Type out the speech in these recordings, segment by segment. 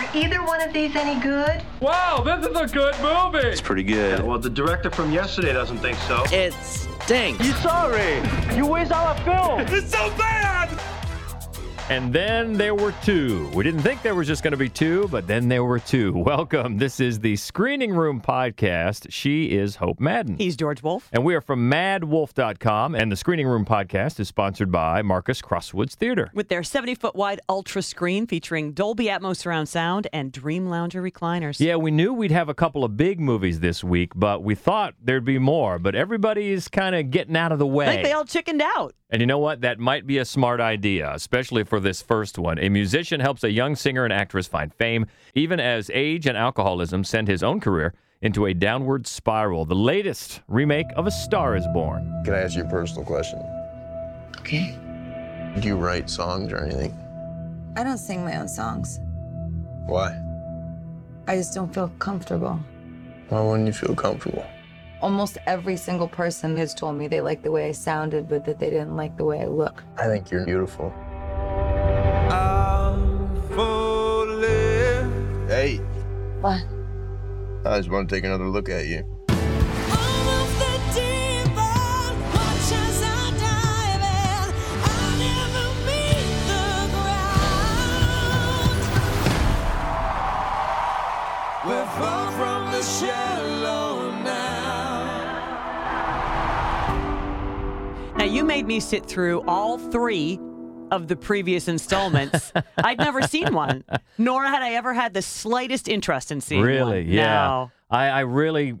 Are either one of these any good? Wow, this is a good movie. It's pretty good. Well, the director from yesterday doesn't think so. It stinks. You sorry? You waste all our film. It's so bad. And then there were two. We didn't think there was just going to be two, but then there were two. Welcome. This is the Screening Room Podcast. She is Hope Madden. He's George Wolf. And we are from maddwolf.com. And the Screening Room Podcast is sponsored by Marcus Crosswoods Theater. With their 70 foot wide ultra screen featuring Dolby Atmos surround sound and Dream Lounger recliners. Yeah, we knew we'd have a couple of big movies this week, but we thought there'd be more. But everybody's kind of getting out of the way. I think they all chickened out. And you know what? That might be a smart idea, especially for this first one. A musician helps a young singer and actress find fame, even as age and alcoholism send his own career into a downward spiral. The latest remake of A Star is Born. Can I ask you a personal question? Okay. Do you write songs or anything? I don't sing my own songs. Why? I just don't feel comfortable. Why wouldn't you feel comfortable? Almost every single person has told me they liked the way I sounded, but that they didn't like the way I look. I think you're beautiful. What? I just want to take another look at you. Now, you made me sit through all three of the previous installments. I'd never seen one, nor had I ever had the slightest interest in seeing Really? one. Really? Yeah. No. I, I really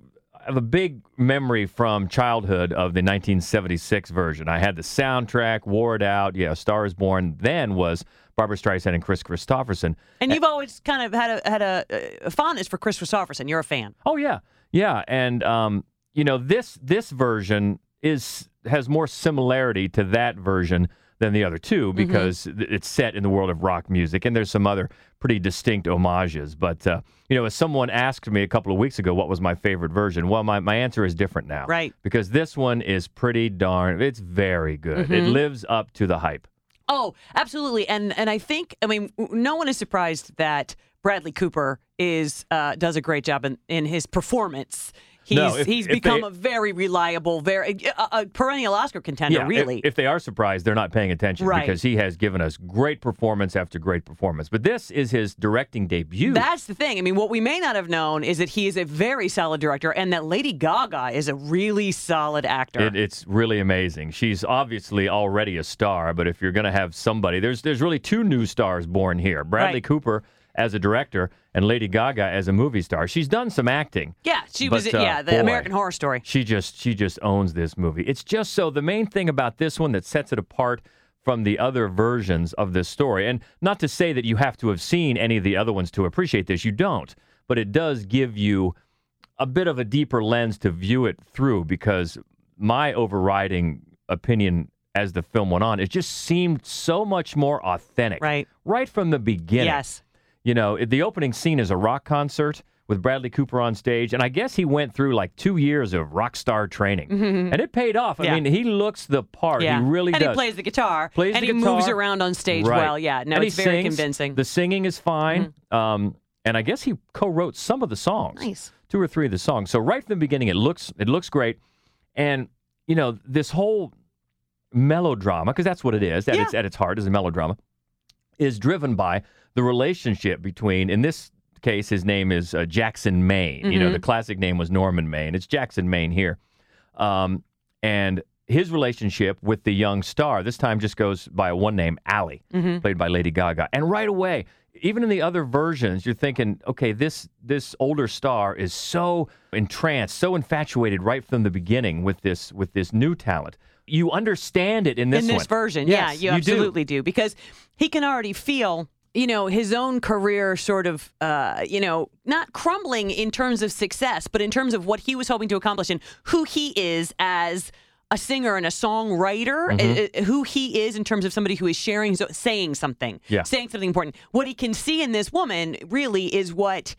have a big memory from childhood of the 1976 version. I had the soundtrack, wore it out. Yeah, Star is Born then was Barbra Streisand and Kris Kristofferson. And you've always kind of had a had a, a fondness for Kris Kristofferson. You're a fan. Oh yeah, yeah, and um, you know this this version is has more similarity to that version than the other two because th- it's set in the world of rock music, and there's some other pretty distinct homages. But uh, you know, as someone asked me a couple of weeks ago, what was my favorite version? Well, my my answer is different now, Right. Because this one is pretty darn. It's very good. It lives up to the hype. Oh, absolutely. And and I think I mean no one is surprised that Bradley Cooper is uh, does a great job in, in his performance. He's No, if- he's if become they- a very reliable, very a, a perennial Oscar contender. if- really. If, they are surprised, they're not paying attention Right. because he has given us great performance after great performance. But this is his directing debut. That's the thing. I mean, what we may not have known is that he is a very solid director, and that Lady Gaga is a really solid actor. It, it's really amazing. She's obviously already a star, but if you're going to have somebody, there's there's really two new stars born here: Bradley Right. Cooper as a director and Lady Gaga as a movie star. She's done some acting. yeah, she was. But, uh, yeah, the boy. American Horror Story. She just she just owns this movie. It's just so the main thing about this one that sets it apart from the other versions of this story. And not to say that you have to have seen any of the other ones to appreciate this. You don't. But it does give you a bit of a deeper lens to view it through because my overriding opinion as the film went on, it just seemed so much more authentic. Right. Right from the beginning. Yes. You know, the opening scene is a rock concert with Bradley Cooper on stage, and I guess he went through like two years of rock star training, and it paid off. I Yeah. mean, he looks the part. Yeah, He really and does. he plays the guitar, Plays and the he moves around on stage Right. well. Yeah, no, And it's very sings. convincing. The singing is fine, um, and I guess he co-wrote some of the songs. Nice. two or three of the songs. So right from the beginning, it looks it looks great, and you know this whole melodrama because that's what it is at Yeah. its at its heart is a melodrama is driven by the relationship between in this case his name is uh, Jackson Maine. You know Mhm. the classic name was Norman Maine. It's Jackson Maine here, um, and his relationship with the young star this time just goes by a one name Allie, Mhm. played by Lady Gaga, and right away. Even in the other versions, you're thinking, okay, this this older star is so entranced, so infatuated right from the beginning with this with this new talent. You understand it in this in this one. version. Yes, yeah, you, do. absolutely do. because he can already feel. You know, his own career sort of, uh, you know, not crumbling in terms of success, but in terms of what he was hoping to accomplish and who he is as a singer and a songwriter, Mm-hmm. uh, uh, who he is in terms of somebody who is sharing, so- saying something, Yeah. saying something important. What he can see in this woman really is what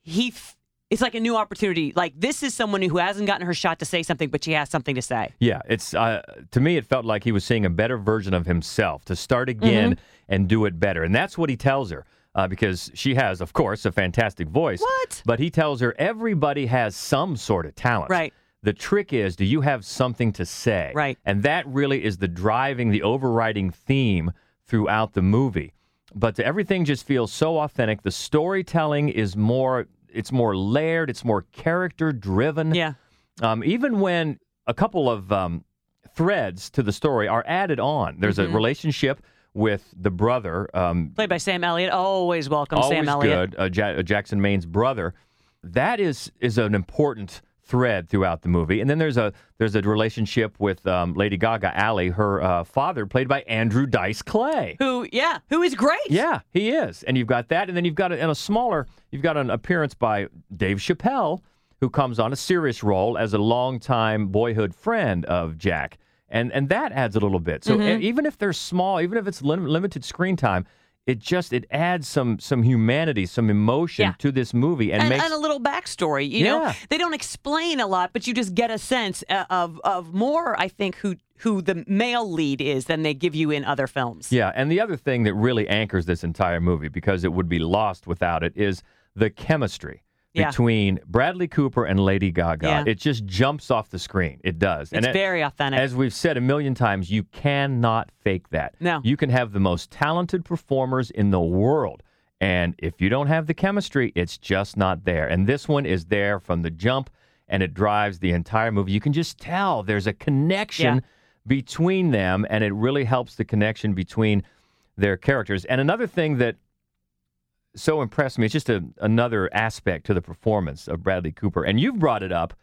he. F- it's like a new opportunity. Like this is someone who hasn't gotten her shot to say something, but she has something to say. Yeah, it's uh, to me it felt like he was seeing a better version of himself to start again Mm-hmm. and do it better, and that's what he tells her. uh, because she has, of course, a fantastic voice. What? But he tells her everybody has some sort of talent. Right. The trick is, do you have something to say? Right. And that really is the driving, the overriding theme throughout the movie. But everything just feels so authentic. The storytelling is more, it's more layered, it's more character driven. Yeah. Um, even when a couple of um, threads to the story are added on, there's Mm-hmm. a relationship with the brother, um, Played by Sam Elliott. Always welcome, always Sam Elliott. good, uh, ja- Jackson Maine's brother. That is is an important thread throughout the movie. And then there's a there's a relationship with um, Lady Gaga, Allie, her uh, father, played by Andrew Dice Clay. Who, yeah, who is great. Yeah, he is. And you've got that. And then you've got a, in a smaller, you've got an appearance by Dave Chappelle, who comes on a serious role as a longtime boyhood friend of Jack. And, and that adds a little bit. So Mm-hmm. even if they're small, even if it's lim- limited screen time, it just it adds some some humanity, some emotion Yeah. to this movie, and, and, makes and a little backstory. You know, they don't explain a lot, but you just get a sense uh, of of more. I think who who the male lead is than they give you in other films. Yeah, and the other thing that really anchors this entire movie, because it would be lost without it, is the chemistry Yeah. between Bradley Cooper and Lady Gaga. Yeah. It just jumps off the screen. It does. It's it- very authentic. As we've said a million times, you cannot fake that. No. You can have the most talented performers in the world. And if you don't have the chemistry, it's just not there. And this one is there from the jump and it drives the entire movie. You can just tell there's a connection Yeah. between them and it really helps the connection between their characters. And another thing that so impressed me, it's just a, another aspect to the performance of Bradley Cooper. And you've brought it up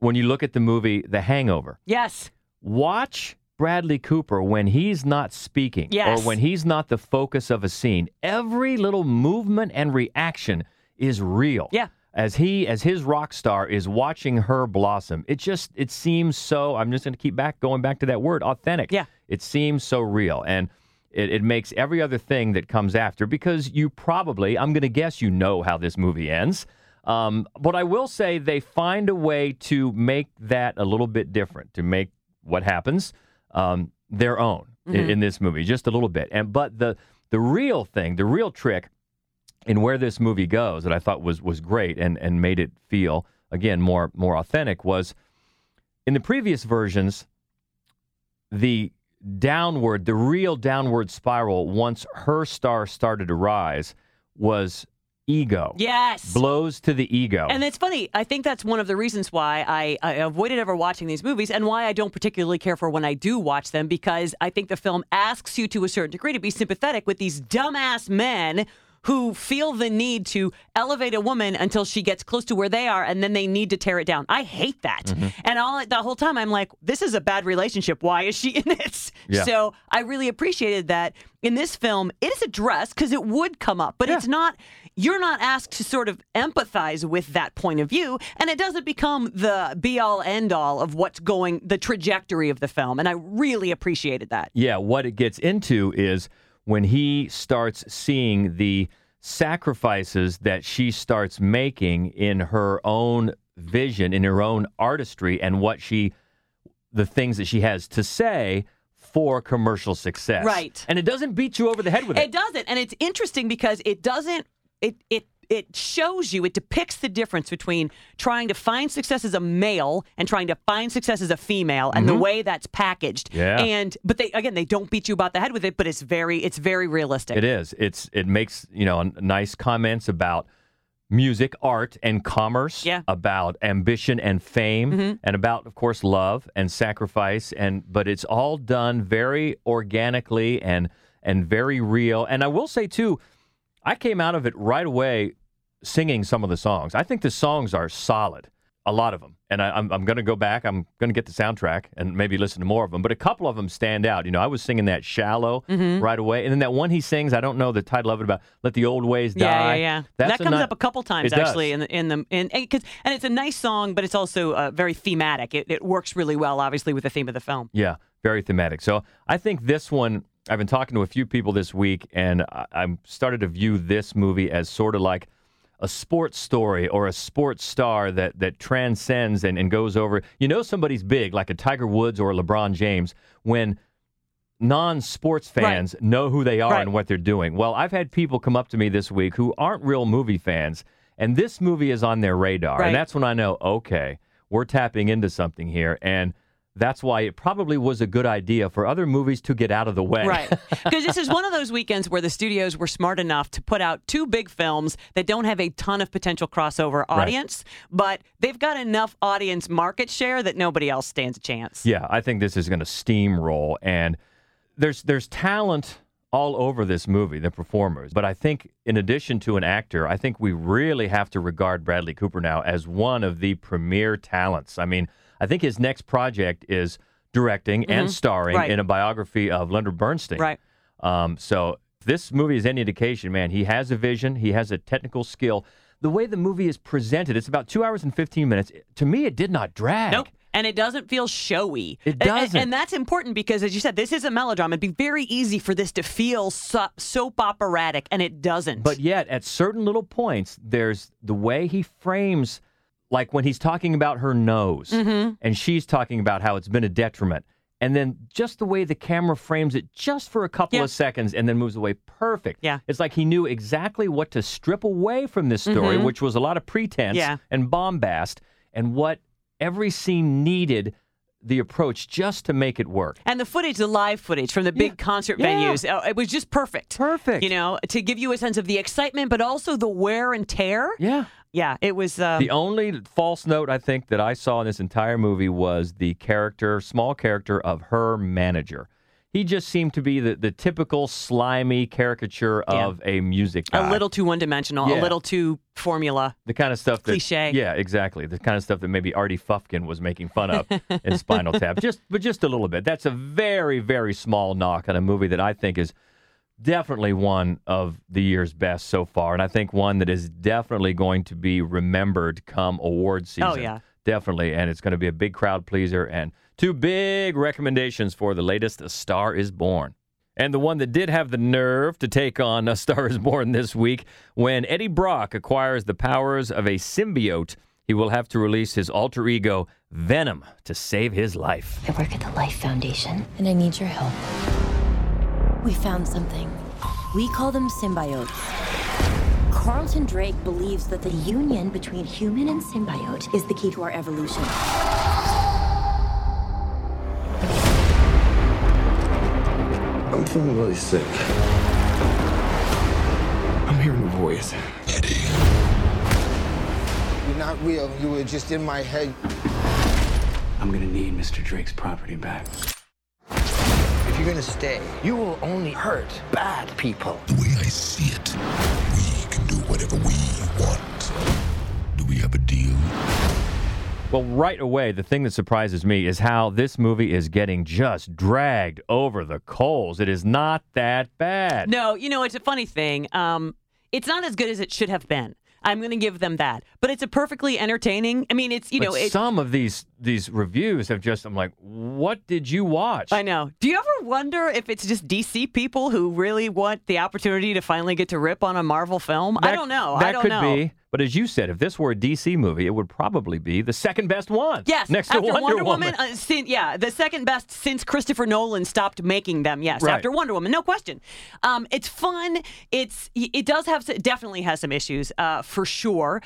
when you look at the movie The Hangover yes. watch Bradley Cooper when he's not speaking Yes. or when he's not the focus of a scene. Every little movement and reaction is real. Yeah. As he as his rock star is watching her blossom. It just it seems so I'm just going to keep back going back to that word authentic. Yeah. It seems so real and it, it makes every other thing that comes after because you probably I'm going to guess you know how this movie ends. Um, but I will say they find a way to make that a little bit different, to make what happens um, their own i- in, this movie, just a little bit. And but the the real thing, the real trick in where this movie goes that I thought was was great and and made it feel again more more authentic was in the previous versions the downward the real downward spiral once her star started to rise was ego Yes. blows to the ego And it's funny. I think that's one of the reasons why I, I avoided ever watching these movies and why I don't particularly care for when I do watch them because I think the film asks you to a certain degree to be sympathetic with these dumbass men who feel the need to elevate a woman until she gets close to where they are and then they need to tear it down. I hate that. Mm-hmm. And all the whole time I'm like, this is a bad relationship. Why is she in it? Yeah. So I really appreciated that in this film. It is addressed because it would come up, but it's not. You're not asked to sort of empathize with that point of view, and it doesn't become the be all end all of what's going, the trajectory of the film. And I really appreciated that. Yeah, what it gets into is when he starts seeing the sacrifices that she starts making in her own vision, in her own artistry, and what she, the things that she has to say for commercial success. Right. And it doesn't beat you over the head with it. It doesn't, and it's interesting because it doesn't. It it it shows you. It depicts the difference between trying to find success as a male and trying to find success as a female, and the way that's packaged. Mm-hmm. Yeah. And but they again they don't beat you about the head with it, but it's very it's very realistic. It is. It's it makes you know nice comments about music, art, and commerce. Yeah. About ambition and fame, and about of course love and sacrifice. And but it's all done very organically and and very real. And I will say too, I came out of it right away singing some of the songs. I think the songs are solid, a lot of them. And I, I'm, I'm going to go back. I'm going to get the soundtrack and maybe listen to more of them. But a couple of them stand out. You know, I was singing that "Shallow" Mm-hmm. right away, and then that one he sings. I don't know the title of it about "Let the Old Ways Die." yeah, yeah. That's that comes ni- up a couple times It does. actually in the in the in and, 'cause- and it's a nice song, but it's also uh, very thematic. It, it works really well, obviously, with the theme of the film. Yeah, very thematic. So I think this one. I've been talking to a few people this week, and I, I'm started to view this movie as sort of like a sports story or a sports star that that transcends and, and goes over. You know, somebody's big, like a Tiger Woods or a LeBron James, when non-sports fans know who they are Right. and what they're doing. Well, I've had people come up to me this week who aren't real movie fans, and this movie is on their radar, Right. and that's when I know, okay, we're tapping into something here, and that's why it probably was a good idea for other movies to get out of the way. Right. Because this is one of those weekends where the studios were smart enough to put out two big films that don't have a ton of potential crossover audience, but they've got enough audience market share that nobody else stands a chance. Yeah, I think this is going to steamroll, and there's there's talent all over this movie, the performers. But I think, in addition to an actor, I think we really have to regard Bradley Cooper now as one of the premier talents. I mean, I think his next project is directing and starring Mm-hmm. Right. in a biography of Leonard Bernstein. Right. Um, so if this movie is any indication, man, he has a vision, he has a technical skill. The way the movie is presented, it's about two hours and 15 minutes. To me, it did not drag. Nope. And it doesn't feel showy. It And- doesn't. And, that's important because, as you said, this is a melodrama. It'd be very easy for this to feel so, soap operatic, and it doesn't. But yet, at certain little points, there's the way he frames, like when he's talking about her nose Mm-hmm. and she's talking about how it's been a detriment. And then just the way the camera frames it just for a couple Yeah. of seconds and then moves away. Perfect. Yeah. It's like he knew exactly what to strip away from this story, which was a lot of pretense Mm-hmm. Yeah. and bombast, and what every scene needed the approach just to make it work. And the footage, the live footage from the big concert Yeah. venues, uh, it was just perfect. Perfect. You know, to give you a sense of the excitement, but also the wear and tear. Yeah. Yeah, it was. Um, The only false note I think that I saw in this entire movie was the character, small character of her manager. He just seemed to be the, the typical slimy caricature Yeah. of a music guy. a little too one dimensional, Yeah. a little too formula. the kind of stuff that Cliche. Yeah, exactly. The kind of stuff that maybe Artie Fufkin was making fun of in Spinal Tap. Just but just a little bit. That's a very, very small knock on a movie that I think is definitely one of the year's best so far. And I think one that is definitely going to be remembered come award oh, season. Oh, yeah. Definitely. And it's going to be a big crowd pleaser. And two big recommendations for the latest A Star is Born. And the one that did have the nerve to take on A Star is Born this week, when Eddie Brock acquires the powers of a symbiote, he will have to release his alter ego, Venom, to save his life. I work at the Life Foundation, and I need your help. We found something. We call them symbiotes. Carlton Drake believes that the union between human and symbiote is the key to our evolution. I'm feeling really sick. I'm hearing a voice. Eddie, You're not real. You were just in my head. I'm gonna need Mr. Drake's property back. If you're gonna stay, you will only hurt bad people. The way I see it, we can do whatever we want. Do we have a deal? Well, right away, the thing that surprises me is how this movie is getting just dragged over the coals. It is not that bad. No, you know, it's a funny thing. Um, it's not as good as it should have been. I'm going to give them that. But it's a perfectly entertaining. I mean, it's, you but know, it, some of these these reviews have just I'm like, what did you watch? I know. Do you ever wonder if it's just DC people who really want the opportunity to finally get to rip on a Marvel film? I don't know. That I don't could know. be. But as you said, if this were a DC movie, it would probably be the second best one. Yes, next to after Wonder, Woman, uh, sin- yeah, the second best since Christopher Nolan stopped making them. Yes, Right. after Wonder Woman, no question. Um, it's fun. It's it does have definitely has some issues uh, for sure.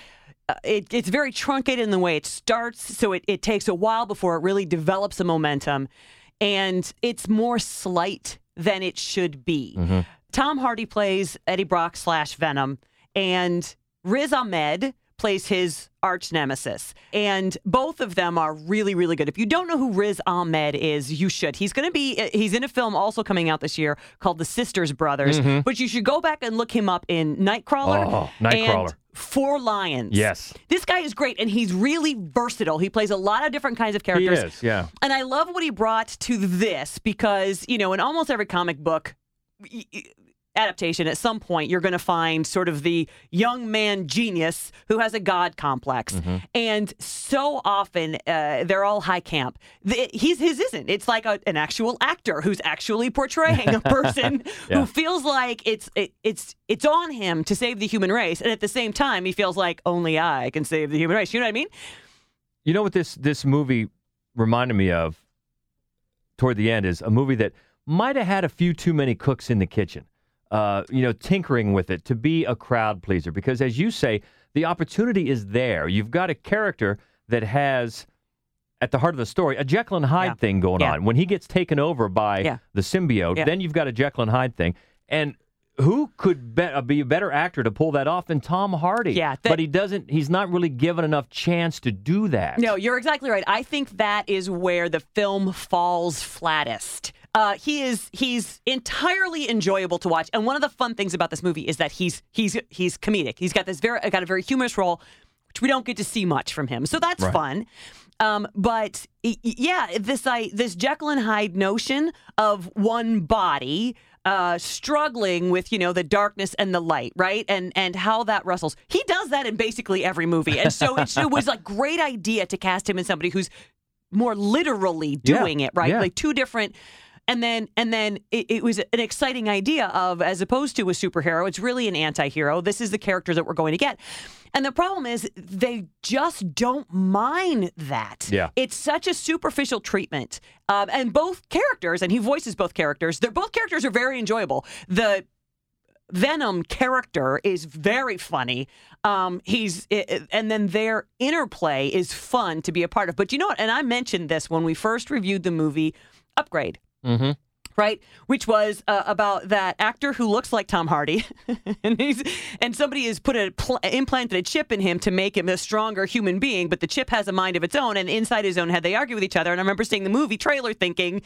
Uh, it, it's very truncated in the way it starts, so it, it takes a while before it really develops a momentum, and it's more slight than it should be. Mm-hmm. Tom Hardy plays Eddie Brock slash Venom, and Riz Ahmed plays his arch nemesis. And both of them are really, really good. If you don't know who Riz Ahmed is, you should. He's going to be, uh, he's in a film also coming out this year called The Sisters Brothers, but you should go back and look him up in Nightcrawler. Mm-hmm. Oh, Nightcrawler. Four Lions. Yes. This guy is great and he's really versatile. He plays a lot of different kinds of characters. He is, yeah. And I love what he brought to this because, you know, in almost every comic book adaptation, at some point, you're going to find sort of the young man genius who has a god complex. Mm-hmm. And so often, uh, they're all high camp. The, he's his isn't. It's like a, an actual actor who's actually portraying a person Yeah. who feels like it's it, it's it's on him to save the human race, and at the same time, he feels like only I can save the human race. You know what I mean? You know what this this movie reminded me of toward the end is a movie that might have had a few too many cooks in the kitchen. Uh, you know, tinkering with it to be a crowd pleaser because, as you say, the opportunity is there. You've got a character that has at the heart of the story, a Jekyll and Hyde Yeah. thing going Yeah. on. When he gets taken over by Yeah. the symbiote, then you've got a Jekyll and Hyde thing. And who could be, uh, be a better actor to pull that off than Tom Hardy? Yeah, that- but he doesn't. He's not really given enough chance to do that. No, you're exactly right. I think that is where the film falls flattest. Uh, he is he's entirely enjoyable to watch, and one of the fun things about this movie is that he's he's he's comedic. He's got this very got a very humorous role, which we don't get to see much from him, so that's Right. fun. Um, but yeah, this I this Jekyll and Hyde notion of one body uh, struggling with you know the darkness and the light, right? And and how that wrestles. He does that in basically every movie, and so it, it was a great idea to cast him as somebody who's more literally Yeah, doing it, right? yeah. Like two different. And then, and then it, it was an exciting idea of, as opposed to a superhero, it's really an anti-hero. This is the character that we're going to get. And the problem is, they just don't mind that. Yeah. It's such a superficial treatment. Um, and both characters, and he voices both characters, they're both characters are very enjoyable. The Venom character is very funny. Um, he's and then their interplay is fun to be a part of. But you know what? And I mentioned this when we first reviewed the movie Upgrade Mm-hmm. right? Which was uh, about that actor who looks like Tom Hardy, and he's and somebody has put a pl- implanted a chip in him to make him a stronger human being, but the chip has a mind of its own, and inside his own head they argue with each other. And I remember seeing the movie trailer, thinking.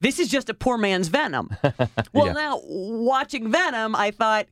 This is just a poor man's Venom. Well, Yeah. now watching Venom, I thought,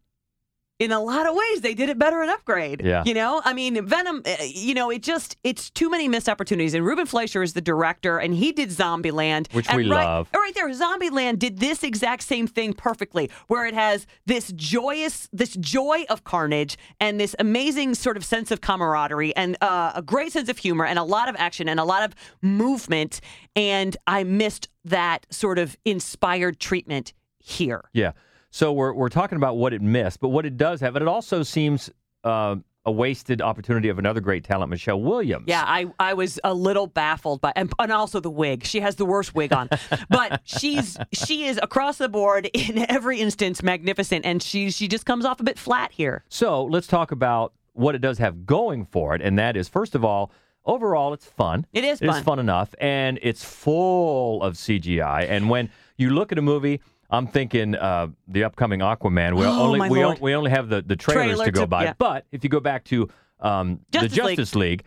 in a lot of ways, they did it better in Upgrade. Yeah. You know, I mean, Venom, uh, you know, it just, it's too many missed opportunities. And Ruben Fleischer is the director, and he did Zombieland. Which and we right, love. Right there, Zombieland did this exact same thing perfectly, where it has this joyous, this joy of carnage and this amazing sort of sense of camaraderie and uh, a great sense of humor and a lot of action and a lot of movement. And I missed that sort of inspired treatment here. Yeah. So we're we're talking about what it missed, but what it does have, and it also seems uh, a wasted opportunity of another great talent, Michelle Williams. Yeah, I, I was a little baffled by and, and also the wig. She has the worst wig on. but she's she is across the board in every instance magnificent and she she just comes off a bit flat here. So let's talk about what it does have going for it, and that is, first of all, overall, it's fun. It is It's fun. fun enough, and it's full of CGI. And when you look at a movie, I'm thinking uh, the upcoming Aquaman. We Oh, only we, on- we only have the the trailers Trailer to go to- by. yeah. But if you go back to um, Justice the League. Justice League.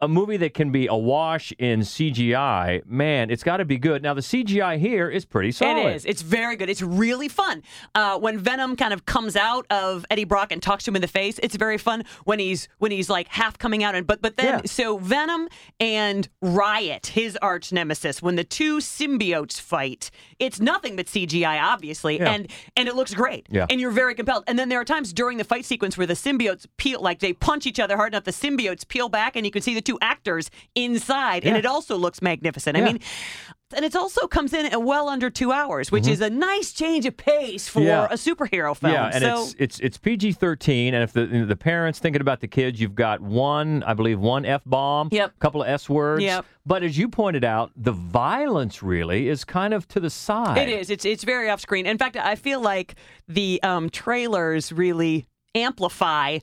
A movie that can be awash in CGI, man, it's got to be good. Now the CGI here is pretty solid. It is. It's very good. It's really fun. Uh, when Venom kind of comes out of Eddie Brock and talks to him in the face, it's very fun. When he's when he's like half coming out and but but then Yeah. so Venom and Riot, his arch nemesis, when the two symbiotes fight, it's nothing but CGI, obviously, Yeah. and and it looks great. Yeah. And you're very compelled. And then there are times during the fight sequence where the symbiotes peel, like they punch each other hard enough, the symbiotes peel back, and you can see the two actors inside, and it also looks magnificent. I mean, and it also comes in at well under two hours, which is a nice change of pace for Mm-hmm. Yeah. a superhero film. Yeah, and so it's it's it's PG thirteen, and if the the parents thinking about the kids, you've got one, I believe, one f bomb, Yep. a couple of s words. Yep. But as you pointed out, the violence really is kind of to the side. it is. It's it's very off screen. In fact, I feel like the um, trailers really amplify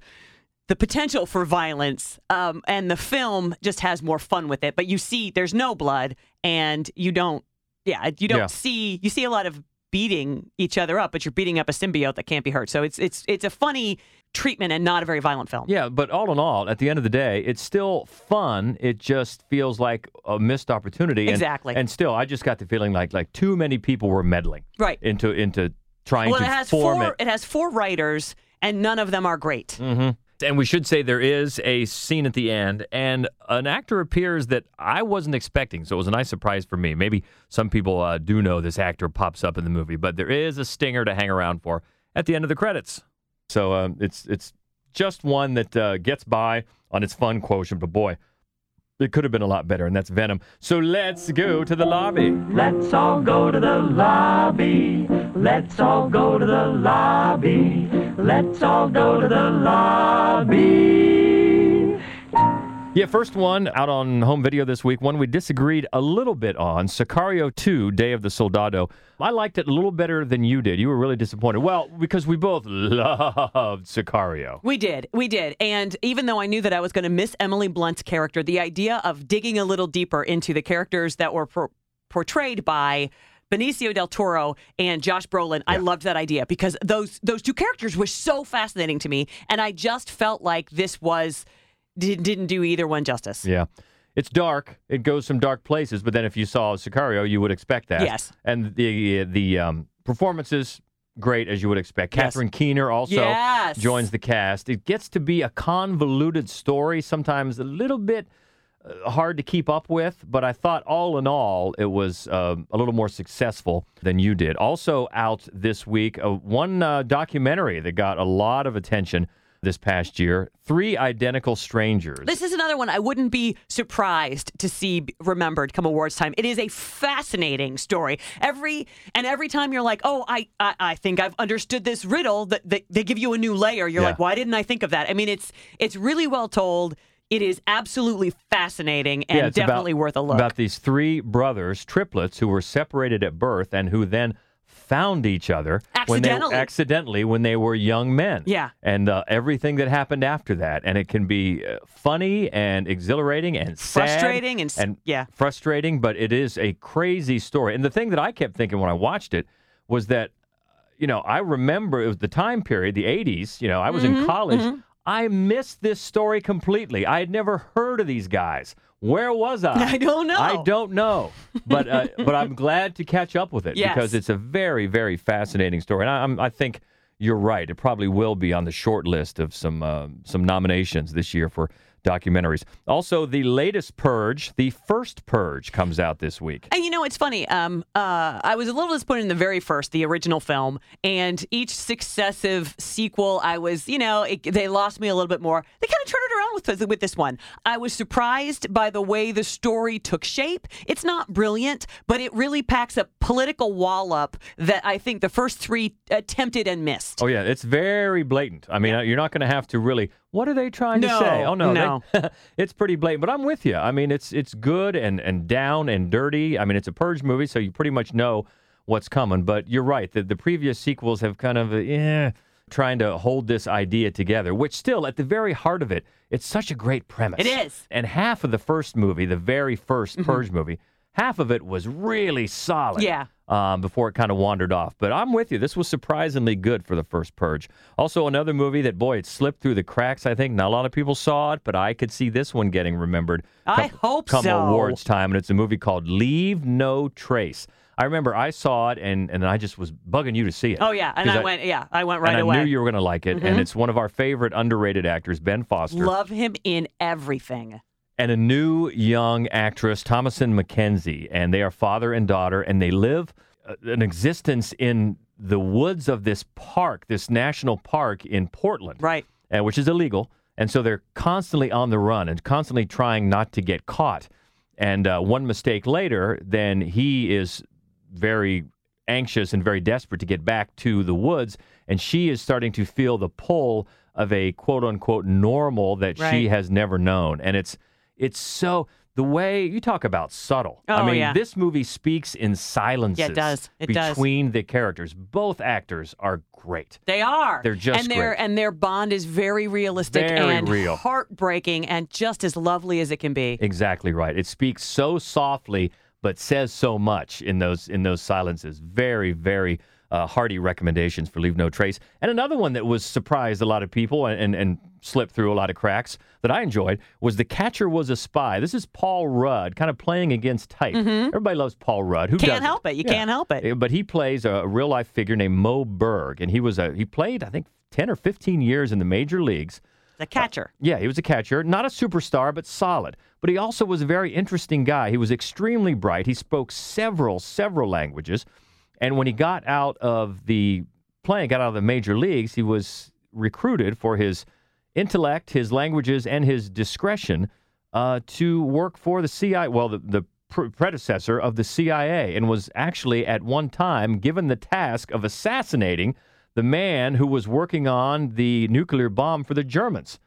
the potential for violence, um, and the film just has more fun with it. But you see, there's no blood, and you don't. Yeah, you don't Yeah. see. You see a lot of beating each other up, but you're beating up a symbiote that can't be hurt. So it's it's it's a funny treatment and not a very violent film. Yeah, but all in all, at the end of the day, it's still fun. It just feels like a missed opportunity. And- Exactly. And, still, I just got the feeling like like too many people were meddling Right. into into trying Well, to it has form four. it. It has four writers, and none of them are great. hmm And we should say there is a scene at the end, and an actor appears that I wasn't expecting. So it was a nice surprise for me. Maybe some people uh, do know this actor pops up in the movie, but there is a stinger to hang around for at the end of the credits. So um, it's it's just one that uh, gets by on its fun quotient, but boy, it could have been a lot better, and that's Venom. So let's go to the lobby. Let's all go to the lobby. Let's all go to the lobby. Let's all go to the lobby. Yeah, first one out on home video this week. One we disagreed a little bit on Sicario 2, Day of the Soldado. I liked it a little better than you did. You were really disappointed. Well, because we both loved Sicario. We did. We did. And even though I knew that I was going to miss Emily Blunt's character, the idea of digging a little deeper into the characters that were por- portrayed by Benicio del Toro and Josh Brolin, I loved that idea because those those two characters were so fascinating to me and I just felt like this was did, didn't do either one justice. Yeah. It's dark. It goes some dark places, but then if you saw Sicario, you would expect that. Yes. And the the um, performances great as you would expect. Yes. Catherine Keener also Yes. joins the cast. It gets to be a convoluted story, sometimes a little bit uh, hard to keep up with, but I thought all in all it was um a little more successful than you did. Also out this week, uh, one uh, documentary that got a lot of attention this past year, Three Identical Strangers. This is another one I wouldn't be surprised to see remembered come awards time. It is a fascinating story. Every and every time you're like, oh, I I, I think I've understood this riddle. That they, they give you a new layer. You're Yeah. like, why didn't I think of that? I mean, it's it's really well told. It is absolutely fascinating and Yeah, it's about- definitely worth a look. About these three brothers, triplets, who were separated at birth and who then found each other when they Accidentally. accidentally when they were young men. Yeah. and uh, everything that happened after that, and it can be uh, funny and exhilarating and sad Frustrating and s- yeah. frustrating, but it is a crazy story. And the thing that I kept thinking when I watched it was that you know, I remember it was the time period, the 80s. You know, I was Mm-hmm, in college. I missed this story completely. I had never heard of these guys. Where was I? I don't know. I don't know. But uh, but I'm glad to catch up with it Yes. because it's a very very fascinating story. And I, I'm, I think you're right. It probably will be on the short list of some uh, some nominations this year for documentaries. Also, the latest Purge, the first Purge, comes out this week. And you know, it's funny. Um, uh, I was a little disappointed in the very first, the original film, and each successive sequel, I was, you know, it, they lost me a little bit more. They kind of turned it around with with this one. I was surprised by the way the story took shape. It's not brilliant, but it really packs a political wallop that I think the first three attempted and missed. Oh yeah, it's very blatant. I mean, you're not going to have to really. What are they trying No, to say? Oh no, no. they- it's pretty blatant. But I'm with you. I mean, it's it's good and and down and dirty. I mean, it's a purge movie, so you pretty much know what's coming. But you're right. The the previous sequels have kind of yeah trying to hold this idea together, which still at the very heart of it, it's such a great premise. It is. And half of the first movie, the very 1st mm-hmm. Purge movie, half of it was really solid Yeah. Um, before it kind of wandered off. But I'm with you. This was surprisingly good for the first Purge. Also, another movie that, boy, it slipped through the cracks, I think. Not a lot of people saw it, but I could see this one getting remembered. I come- hope come so. Come awards time, and it's a movie called Leave No Trace. I remember I saw it, and, and I just was bugging you to see it. Oh yeah, and I, went, yeah, I went right and I away. knew you were going to like it, and Mhm. it's one of our favorite underrated actors, Ben Foster Love him in everything. And a new young actress, Thomasin McKenzie, and they are father and daughter, and they live uh, an existence in the woods of this park, this national park in Portland, right? Uh, which is illegal, and so they're constantly on the run and constantly trying not to get caught. And uh, one mistake later, then he is very anxious and very desperate to get back to the woods, and she is starting to feel the pull of a quote unquote normal that she has never known, and it's it's so the way you talk about subtle. Oh, I mean, yeah. this movie speaks in silences Yeah, It does. It does. between the characters. Both actors are great. They are. They're just and their great. and their bond is very realistic Very and real. heartbreaking and just as lovely as it can be. Exactly right. It speaks so softly, but says so much in those in those silences. Very, very uh, hearty recommendations for Leave No Trace. And another one that was surprised a lot of people and, and, and slipped through a lot of cracks that I enjoyed was The Catcher Was a Spy. This is Paul Rudd, kind of playing against type. Everybody loves Paul Rudd. Who Mm-hmm. Can't help it. You Yeah. can't help it. Uh, But he plays a real life figure named Moe Berg, and he was a he played I think ten or fifteen years in the major leagues. The catcher. Yeah, he was a catcher, not a superstar, but solid. But he also was a very interesting guy. He was extremely bright. He spoke several, several languages. And when he got out of the playing, got out of the major leagues, he was recruited for his intellect, his languages, and his discretion uh, to work for the CIA. Well, the, the pr- predecessor of the CIA, and was actually at one time given the task of assassinating the man who was working on the nuclear bomb for the Germans.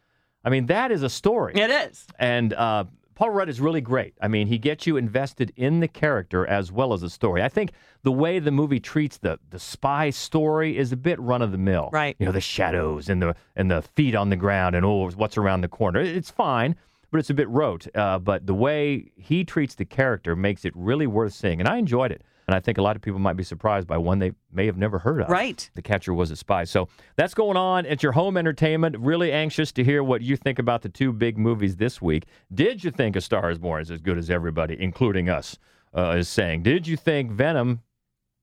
I mean, that is a story. It is. And uh, Paul Rudd is really great. I mean, he gets you invested in the character as well as the story. I think the way the movie treats the the spy story is a bit run of the mill. Right. You know, the shadows and the and the feet on the ground and oh, what's around the corner. It's fine, but it's a bit rote. Uh, but the way he treats the character makes it really worth seeing, and I enjoyed it. And I think a lot of people might be surprised by one they may have never heard of. Right. The Catcher was a Spy. So that's going on at your home entertainment. Really anxious to hear what you think about the two big movies this week. Did you think A Star is Born is as good as everybody, including us, uh, is saying? Did you think Venom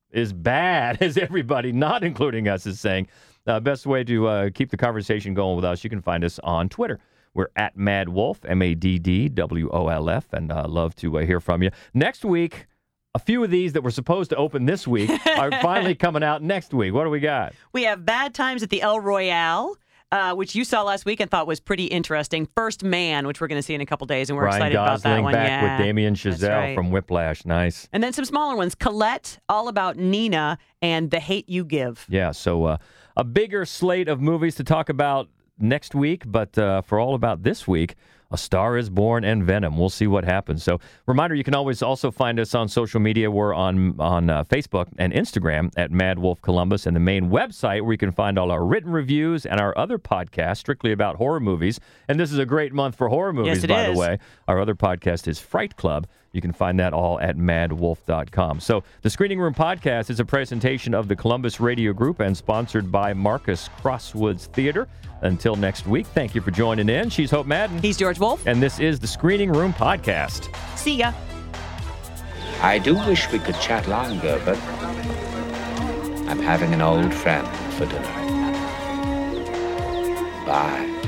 is bad as everybody, not including us, is saying? Uh, best way to uh, keep the conversation going with us, you can find us on Twitter. We're at Mad Wolf, M A D D W O L F, and uh, love to uh, hear from you. Next week, a few of these that were supposed to open this week are finally coming out next week. What do we got? We have Bad Times at the El Royale. Uh, which you saw last week and thought was pretty interesting. First Man, which we're going to see in a couple days, and we're Ryan excited about that Gosling one. back yeah. with Damien Chazelle right. from Whiplash. Nice. And then some smaller ones Colette, All About Nina, and The Hate You Give. Yeah, so uh, a bigger slate of movies to talk about next week, but uh, for all about this week, A Star is Born and Venom. We'll see what happens. So, reminder you can always also find us on social media. We're on, on uh, Facebook and Instagram at Mad Wolf Columbus, and the main website where you can find all our written reviews and our other podcasts strictly about horror movies. And this is a great month for horror movies, it by is. the way. Our other podcast is Fright Club. You can find that all at maddwolf.com. So, the Screening Room podcast is a presentation of the Columbus Radio Group and sponsored by Marcus Crosswoods Theater. Until next week, thank you for joining in. She's Hope Madden. He's George Wolf. And this is the Screening Room podcast. See ya. I do wish we could chat longer, but I'm having an old friend for dinner. Bye.